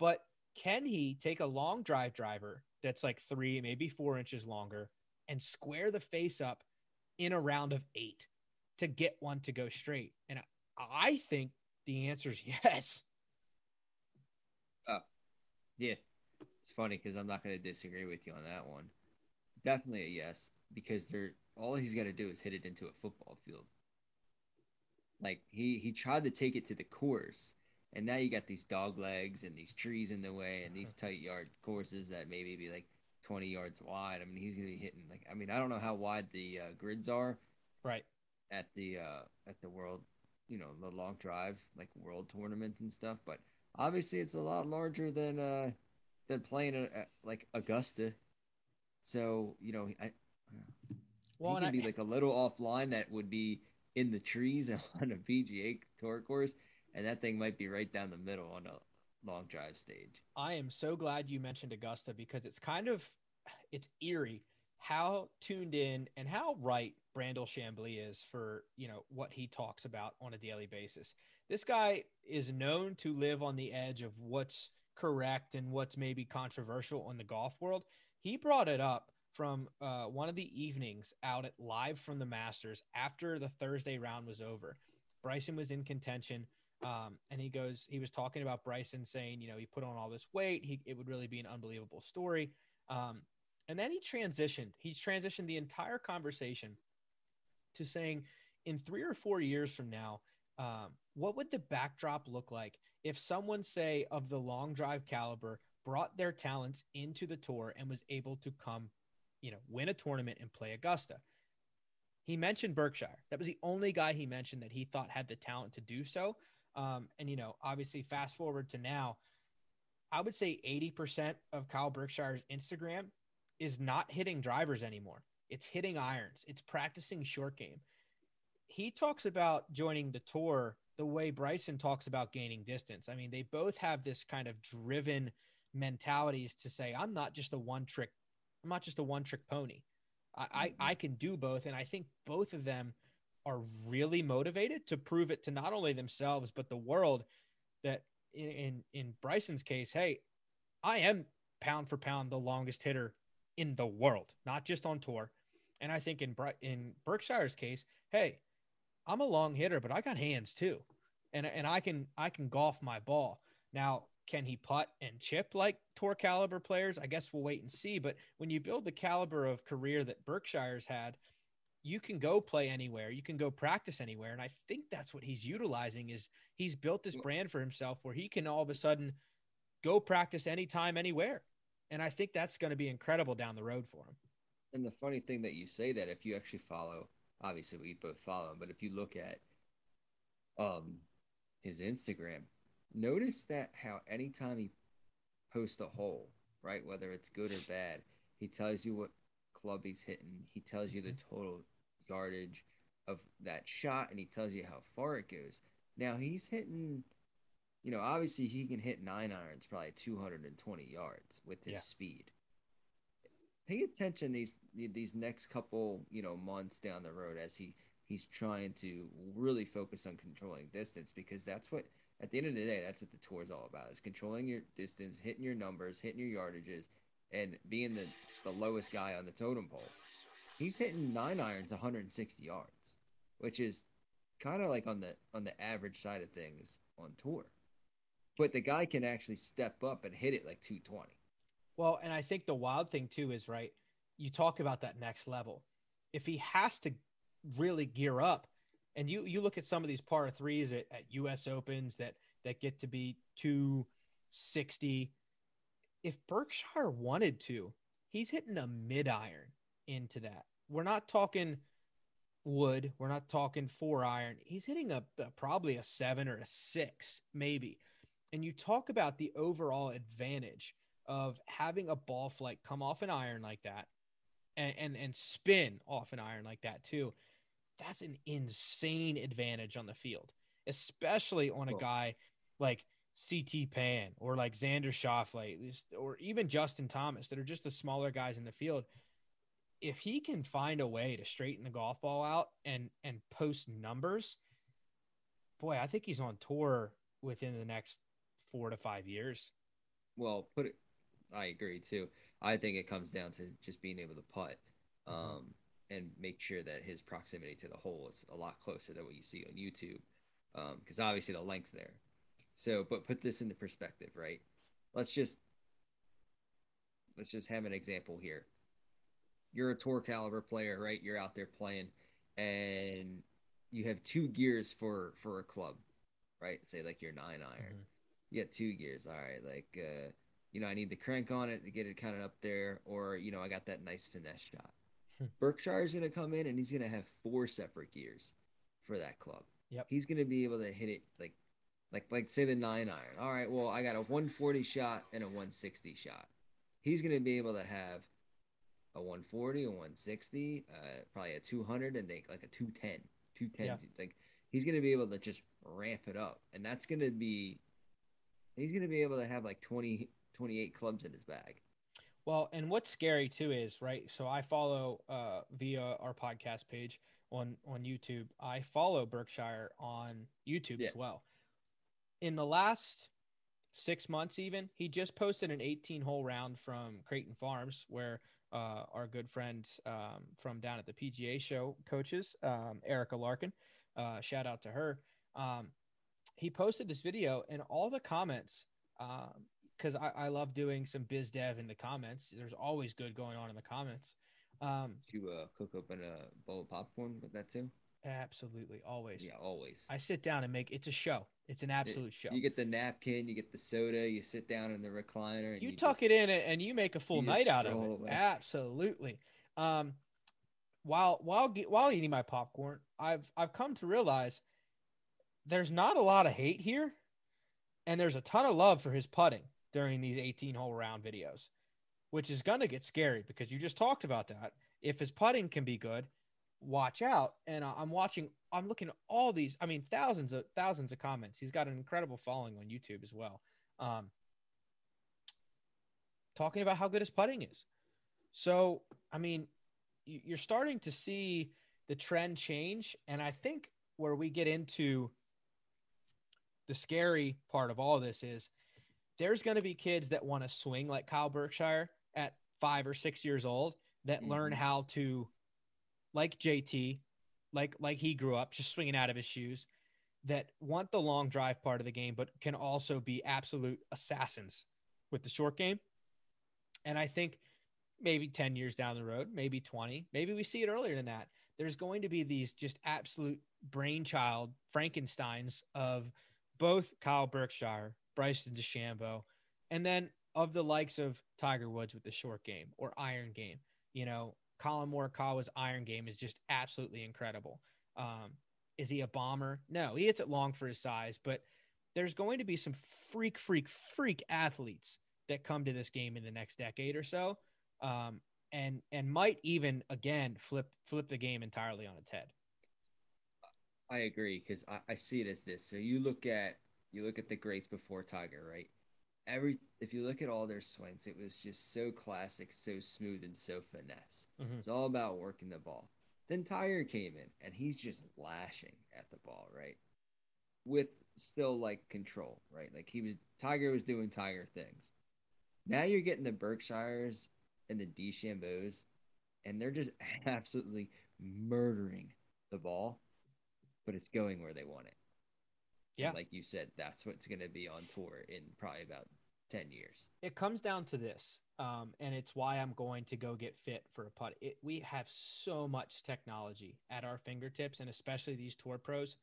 But can he take a long drive driver that's like three, maybe four inches longer and square the face up in a round of eight to get one to go straight? And I think the answer is yes.
Oh, yeah. It's funny because I'm not going to disagree with you on that one. Definitely a yes because they're all he's got to do is hit it into a football field. Like he he tried to take it to the course, and now you got these dog legs and these trees in the way and these tight yard courses that maybe be like 20 yards wide. I mean, he's gonna be hitting like I mean I don't know how wide the uh, grids are,
right?
At the uh, at the world, you know, the long drive like world tournament and stuff, but obviously it's a lot larger than uh than playing a, a, like Augusta. So you know, I well, he can be like a little offline that would be in the trees on a PGA tour course, and that thing might be right down the middle on a long drive stage.
I am so glad you mentioned Augusta because it's kind of it's eerie how tuned in and how right Brandel Chamblee is for you know what he talks about on a daily basis. This guy is known to live on the edge of what's correct and what's maybe controversial in the golf world. He brought it up from uh, one of the evenings out at live from the Masters after the Thursday round was over. Bryson was in contention. Um, and he goes, he was talking about Bryson saying, you know, he put on all this weight. He, it would really be an unbelievable story. Um, and then he transitioned. He's transitioned the entire conversation to saying, in three or four years from now, um, what would the backdrop look like if someone, say, of the long drive caliber brought their talents into the tour and was able to come you know, win a tournament and play Augusta. He mentioned Berkshire. That was the only guy he mentioned that he thought had the talent to do so. Um, and you know, obviously, fast forward to now, I would say 80% of Kyle Berkshire's Instagram is not hitting drivers anymore. It's hitting irons. It's practicing short game. He talks about joining the tour the way Bryson talks about gaining distance. I mean, they both have this kind of driven mentalities to say, I'm not just a one trick I'm not just a one trick pony. I, I, mm-hmm. I can do both. And I think both of them are really motivated to prove it to not only themselves, but the world that in, in, in Bryson's case, hey, I am pound for pound the longest hitter in the world, not just on tour. And I think in in Berkshire's case, hey, I'm a long hitter, but I got hands too, and and I can I can golf my ball. Now can he putt and chip like tour caliber players? I guess we'll wait and see. But when you build the caliber of career that Berkshire's had, you can go play anywhere. You can go practice anywhere. And I think that's what he's utilizing is he's built this brand for himself where he can all of a sudden go practice anytime, anywhere. And I think that's going to be incredible down the road for him.
And the funny thing that you say that if you actually follow, obviously we both follow him, but if you look at um his Instagram, notice that how anytime he posts a hole, right, whether it's good or bad, he tells you what club he's hitting. He tells you the mm-hmm. total yardage of that shot, and he tells you how far it goes. Now he's hitting, you know, obviously he can hit nine irons, probably 220 yards with his yeah. speed. Pay attention these these next couple, you know, months down the road as he he's trying to really focus on controlling distance because that's what at the end of the day, that's what the tour is all about: is controlling your distance, hitting your numbers, hitting your yardages, and being the the lowest guy on the totem pole. He's hitting nine irons, 160 yards, which is kind of like on the on the average side of things on tour. But the guy can actually step up and hit it like 220.
Well, and I think the wild thing too is right. You talk about that next level. If he has to really gear up, and you you look at some of these par threes at, at U.S. Opens that that get to be two sixty. If Berkshire wanted to, he's hitting a mid iron into that. We're not talking wood. We're not talking four iron. He's hitting a, a, probably a seven or a six, maybe. and you talk about the overall advantage of having a ball flight come off an iron like that and, and, and spin off an iron like that too. That's an insane advantage on the field, especially on a guy like CT Pan or like Xander Schauffele or even Justin Thomas that are just the smaller guys in the field. If he can find a way to straighten the golf ball out and and post numbers, boy, I think he's on tour within the next four to five years.
Well, put it. I agree too. I think it comes down to just being able to putt, mm-hmm. um, mm-hmm. and make sure that his proximity to the hole is a lot closer than what you see on YouTube, because um, obviously the length's there. So, but put this into perspective, right? Let's just let's just have an example here. You're a tour caliber player, right? You're out there playing, and you have two gears for for a club, right? Say like your nine iron. Mm-hmm. You got two gears. All right, like uh, you know, I need the crank on it to get it kind of up there, or you know, I got that nice finesse shot. Hmm. Berkshire's gonna come in and he's gonna have four separate gears for that club.
Yep.
He's gonna be able to hit it like like like say the nine iron. All right, well I got a 140 shot and a 160 shot. He's gonna be able to have a 140, a 160, uh, probably a 200, and they like a 210, 210. Yeah. Like he's gonna be able to just ramp it up, and that's gonna be he's gonna be able to have like 20, 28 clubs in his bag.
Well, and what's scary too is right. So I follow uh, via our podcast page on on YouTube. I follow Berkshire on YouTube yeah. as well in the last six months, even he just posted an 18 hole round from Creighton Farms, where uh, our good friend um, from down at the PGA show coaches, um, Erica Larkin, uh, shout out to her. Um, he posted this video, and all the comments, because um, I, I, love doing some biz dev in the comments. There's always good going on in the comments. Um,
you uh, cook up in a bowl of popcorn with that too?
Absolutely, always.
Yeah, always.
I sit down and make it's a show. It's an absolute it, show.
You get the napkin, you get the soda, you sit down in the recliner.
you, you tuck just, it in and you make a full night out of it. Away. Absolutely. Um, while while while eating my popcorn, I've I've come to realize there's not a lot of hate here, and there's a ton of love for his putting during these 18 hole round videos, which is gonna get scary because you just talked about that. If his putting can be good, watch out. And I'm watching, I'm looking at all these, I mean, thousands of thousands of comments. He's got an incredible following on YouTube as well. Um, talking about how good his putting is. So, I mean, you're starting to see the trend change. And I think where we get into the scary part of all of this is there's going to be kids that want to swing like Kyle Berkshire at five or six years old that mm-hmm. learn how to like JT, like like he grew up just swinging out of his shoes, that want the long drive part of the game, but can also be absolute assassins with the short game. And I think maybe 10 years down the road, maybe 20, maybe we see it earlier than that. There's going to be these just absolute brainchild Frankensteins of both Kyle Berkshire, Bryson DeChambeau, and then of the likes of Tiger Woods with the short game or iron game. You know, Collin Morikawa's iron game is just absolutely incredible. Um, is he a bomber? No, he hits it long for his size, but there's going to be some freak, freak, freak athletes that come to this game in the next decade or so, um, and and might even again flip flip the game entirely on its head.
I agree because I, I see it as this. So you look at you look at the greats before Tiger, right? Every if you look at all their swings, it was just so classic, so smooth, and so finesse. Mm-hmm. It's all about working the ball. Then Tiger came in, and he's just lashing at the ball, right? With still like control, right? Like he was Tiger was doing Tiger things. Now you're getting the Berkshires and the DeChambeaus, and they're just absolutely murdering the ball, but it's going where they want it.
Yeah.
And like you said, that's what's going to be on tour in probably about 10 years.
It comes down to this, um, and it's why I'm going to go get fit for a putt. It, we have so much technology at our fingertips, and especially these tour pros.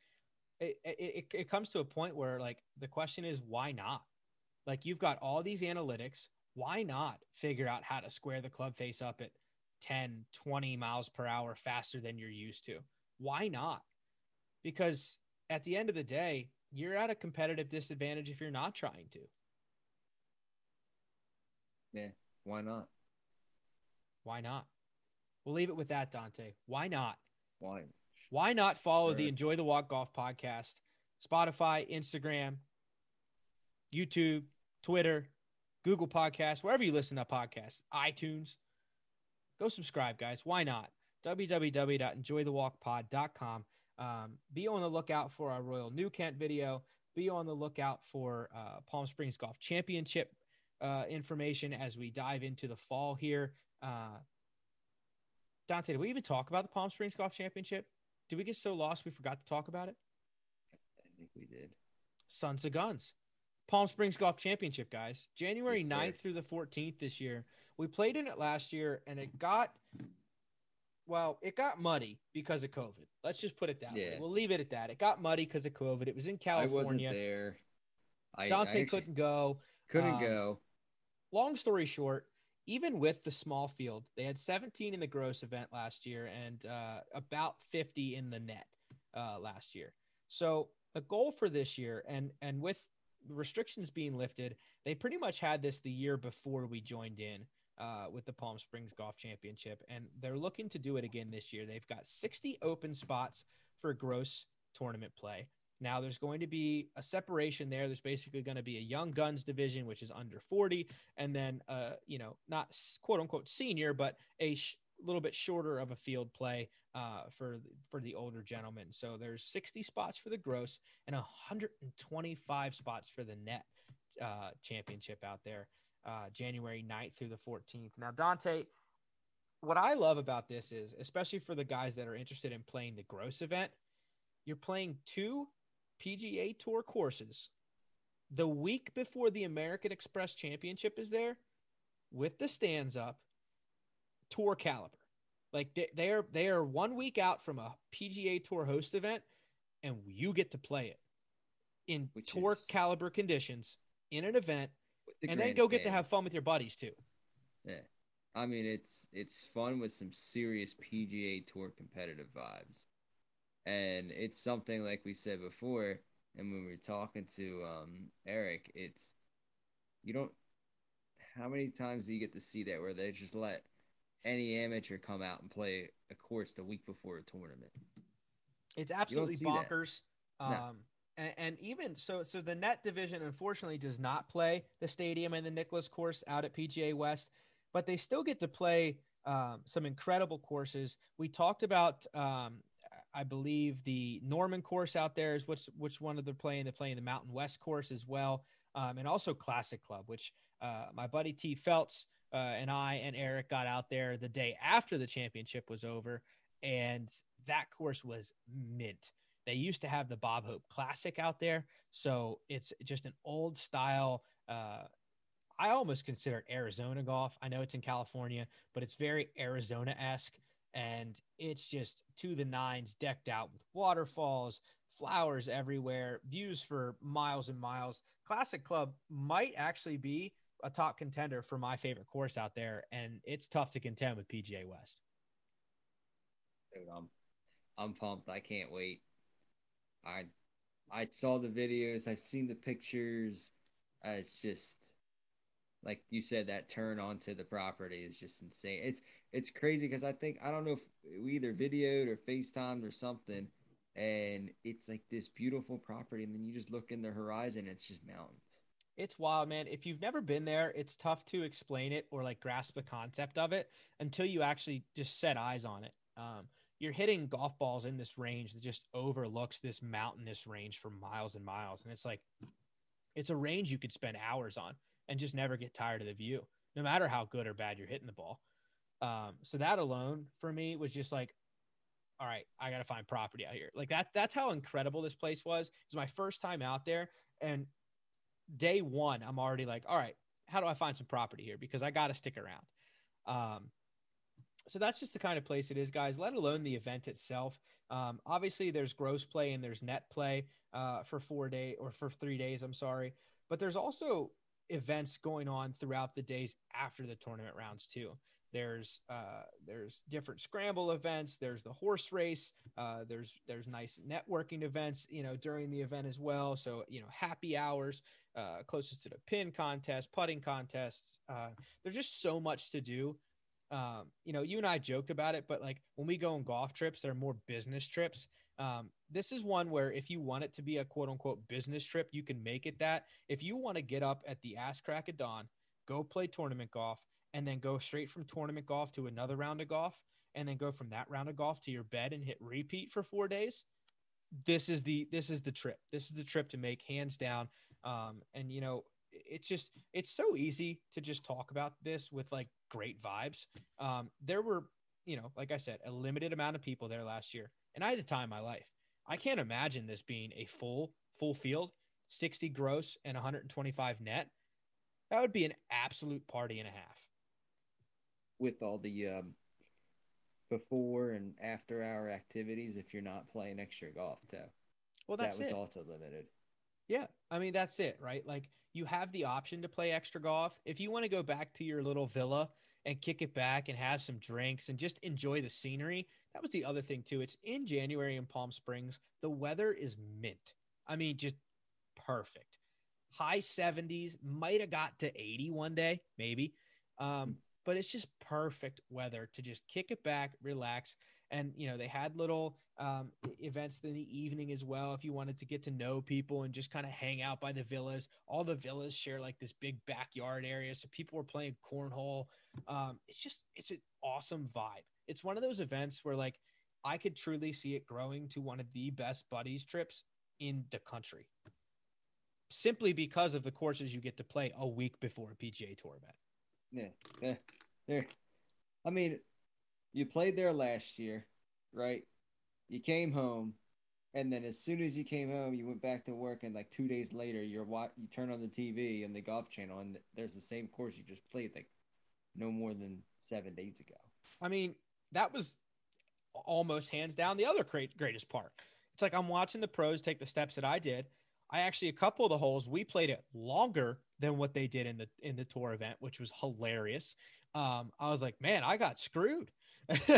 It, it, it comes to a point where, like, the question is, why not? Like, you've got all these analytics. Why not figure out how to square the club face up at 10, 20 miles per hour faster than you're used to? Why not? Because at the end of the day, you're at a competitive disadvantage if you're not trying to.
Yeah, why not?
Why not? We'll leave it with that, Dante. Why not?
Why?
Why not follow
Sure.
the Enjoy the Walk Golf podcast? Spotify, Instagram, YouTube, Twitter, Google Podcasts, wherever you listen to podcasts, iTunes. Go subscribe, guys. Why not? www.enjoythewalkpod.com. Um, be on the lookout for our Royal New Kent video. Be on the lookout for uh, Palm Springs Golf Championship uh, information as we dive into the fall here. Uh, Dante, did we even talk about the Palm Springs Golf Championship? Did we get so lost we forgot to talk about it?
I think we did.
Sons of Guns. Palm Springs Golf Championship, guys. January
Yes, sir.
9th through the 14th this year. We played in it last year and it got well, it got muddy because of COVID. Let's just put it that way. We'll leave it at that. It got muddy because of COVID. It was in California.
I wasn't there. I,
Dante
I
couldn't go.
couldn't
um,
go.
long story short, even with the small field, they had 17 in the gross event last year and uh, about 50 in the net uh, last year. So the goal for this year, and and with restrictions being lifted, they pretty much had this the year before we joined in uh, with the Palm Springs Golf Championship, and they're looking to do it again this year. They've got 60 open spots for gross tournament play. Now there's going to be a separation there. There's basically going to be a young guns division, which is under 40, and then uh, you know, not quote unquote senior, but a sh- little bit shorter of a field play uh, for for the older gentlemen. So there's 60 spots for the gross and 125 spots for the net uh, championship out there, uh, January 9th through the 14th. Now, Dante, what I love about this is, especially for the guys that are interested in playing the gross event, you're playing two PGA Tour courses the week before the American Express Championship is there with the stands up tour caliber. Like they, they are they are one week out from a PGA Tour host event and you get to play it in
Which
tour
is-
caliber conditions in an event
the
and then go get to have fun with your buddies too.
Yeah. I mean, it's it's fun with some serious PGA Tour competitive vibes, and it's something like we said before, and when we were talking to um, Eric, it's you don't. How many times do you get to see that where they just let any amateur come out and play a course the week before a tournament?
It's absolutely bonkers.
No.
And, and even so, so the net division unfortunately does not play the stadium and the Nicklaus course out at PGA West, but they still get to play um, some incredible courses. We talked about, um, I believe, the Norman course out there is which which one of they're playing. They're playing the Mountain West course as well, um, and also Classic Club, which uh, my buddy T Feltz uh, and I and Eric got out there the day after the championship was over, and that course was mint. They used to have the Bob Hope Classic out there, so it's just an old style. Uh, I almost consider it Arizona golf. I know it's in California, but it's very Arizona esque, and it's just to the nines, decked out with waterfalls, flowers everywhere, views for miles and miles. Classic Club might actually be a top contender for my favorite course out there, and it's tough to contend with PGA West.
Dude, I'm I'm pumped. I can't wait. I I saw the videos. I've seen the pictures. Uh, it's just like you said. That turn onto the property is just insane. It's it's crazy because I think I don't know if we either videoed or FaceTimed or something, and it's like this beautiful property, and then you just look in the horizon. It's just mountains.
It's wild, man. If you've never been there, it's tough to explain it or like grasp the concept of it until you actually just set eyes on it. Um, you're hitting golf balls in this range that just overlooks this mountainous range for miles and miles. And it's like, it's a range you could spend hours on and just never get tired of the view, no matter how good or bad you're hitting the ball. Um, so that alone for me was just like, all right, I got to find property out here. Like that, that's how incredible this place was. It was my first time out there. And day one, I'm already like, all right, how do I find some property here? Because I got to stick around. Um, so that's just the kind of place it is, guys, let alone the event itself. Um, obviously, there's gross play and there's net play uh, for four day or for three days. I'm sorry. But there's also events going on throughout the days after the tournament rounds, too. There's uh, there's different scramble events. There's the horse race. Uh, there's there's nice networking events, you know, during the event as well. So you know, happy hours, uh, closest to the pin contest, putting contests. Uh, there's just so much to do. Um, you know, you and I joked about it, but like when we go on golf trips, they're more business trips. Um, this is one where if you want it to be a quote unquote business trip, you can make it that. If you want to get up at the ass crack of dawn, go play tournament golf, and then go straight from tournament golf to another round of golf and then go from that round of golf to your bed and hit repeat for four days this is the this is the trip this is the trip to make hands down um and you know it's just it's so easy to just talk about this with like great vibes um there were you know like i said a limited amount of people there last year and i had the time of my life i can't imagine this being a full full field 60 gross and 125 net that would be an absolute party and a half
with all the um, before and after hour activities if you're not playing extra golf too.
Well, that's
that was
it.
also limited.
Yeah, I mean that's it, right? Like you have the option to play extra golf if you want to go back to your little villa and kick it back and have some drinks and just enjoy the scenery. That was the other thing too. It's in January in Palm Springs. The weather is mint. I mean, just perfect. High 70s, might have got to 80 one day, maybe. Um, but it's just perfect weather to just kick it back, relax. And, you know, they had little um, events in the evening as well. If you wanted to get to know people and just kind of hang out by the villas, all the villas share like this big backyard area. So people were playing cornhole. Um, it's just, it's an awesome vibe. It's one of those events where like I could truly see it growing to one of the best buddies trips in the country simply because of the courses you get to play a week before a PGA Tour event.
Yeah, yeah, there. I mean, you played there last year, right? You came home, and then as soon as you came home, you went back to work, and like two days later, you're you turn on the TV and the golf channel, and there's the same course you just played like no more than seven days ago.
I mean, that was almost hands down the other great, greatest part. It's like I'm watching the pros take the steps that I did. I actually a couple of the holes we played it longer than what they did in the in the tour event, which was hilarious. Um, I was like, man, I got screwed.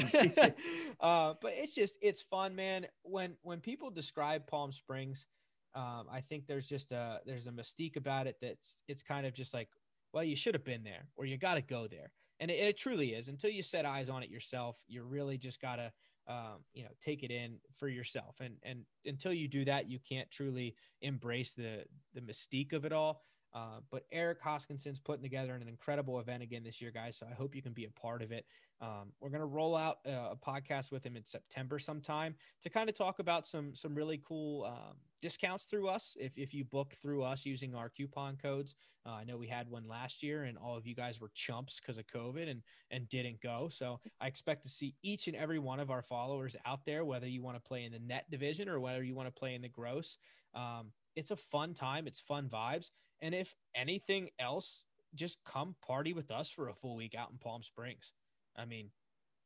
uh, but it's just it's fun, man. When when people describe Palm Springs, um, I think there's just a there's a mystique about it that's it's kind of just like, well, you should have been there or you got to go there, and it, it, truly is. Until you set eyes on it yourself, you really just gotta um, you know take it in for yourself, and and until you do that, you can't truly embrace the the mystique of it all. Uh, but Eric Hoskinson's putting together an incredible event again this year, guys. So I hope you can be a part of it. Um, we're going to roll out a, a, podcast with him in September sometime to kind of talk about some some really cool um, discounts through us. If, if you book through us using our coupon codes, uh, I know we had one last year, and all of you guys were chumps because of COVID and and didn't go. So I expect to see each and every one of our followers out there, whether you want to play in the net division or whether you want to play in the gross. Um, it's a fun time. It's fun vibes and if anything else, just come party with us for a full week out in Palm Springs. I mean,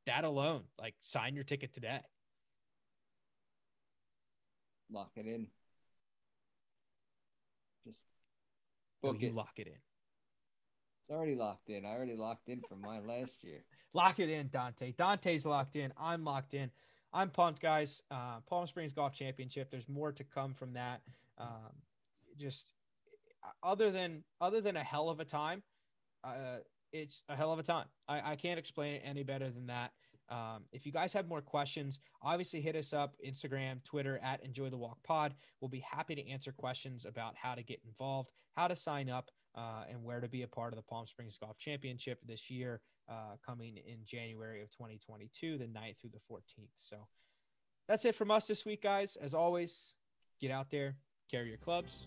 that alone, like sign your ticket today.
Lock it in. Just
book oh, you it. lock it in.
It's already locked in. I already locked in from my last year.
Lock it in, Dante. Dante's locked in. I'm locked in. I'm pumped, guys. Uh, Palm Springs Golf Championship. There's more to come from that. Um, just other than other than a hell of a time, uh, it's a hell of a time. I, I can't explain it any better than that. Um, if you guys have more questions, obviously hit us up Instagram, Twitter at Enjoy the Walk Pod. We'll be happy to answer questions about how to get involved, how to sign up, uh, and where to be a part of the Palm Springs Golf Championship this year, uh, coming in January of 2022, the 9th through the 14th. So that's it from us this week, guys. As always, get out there, carry your clubs,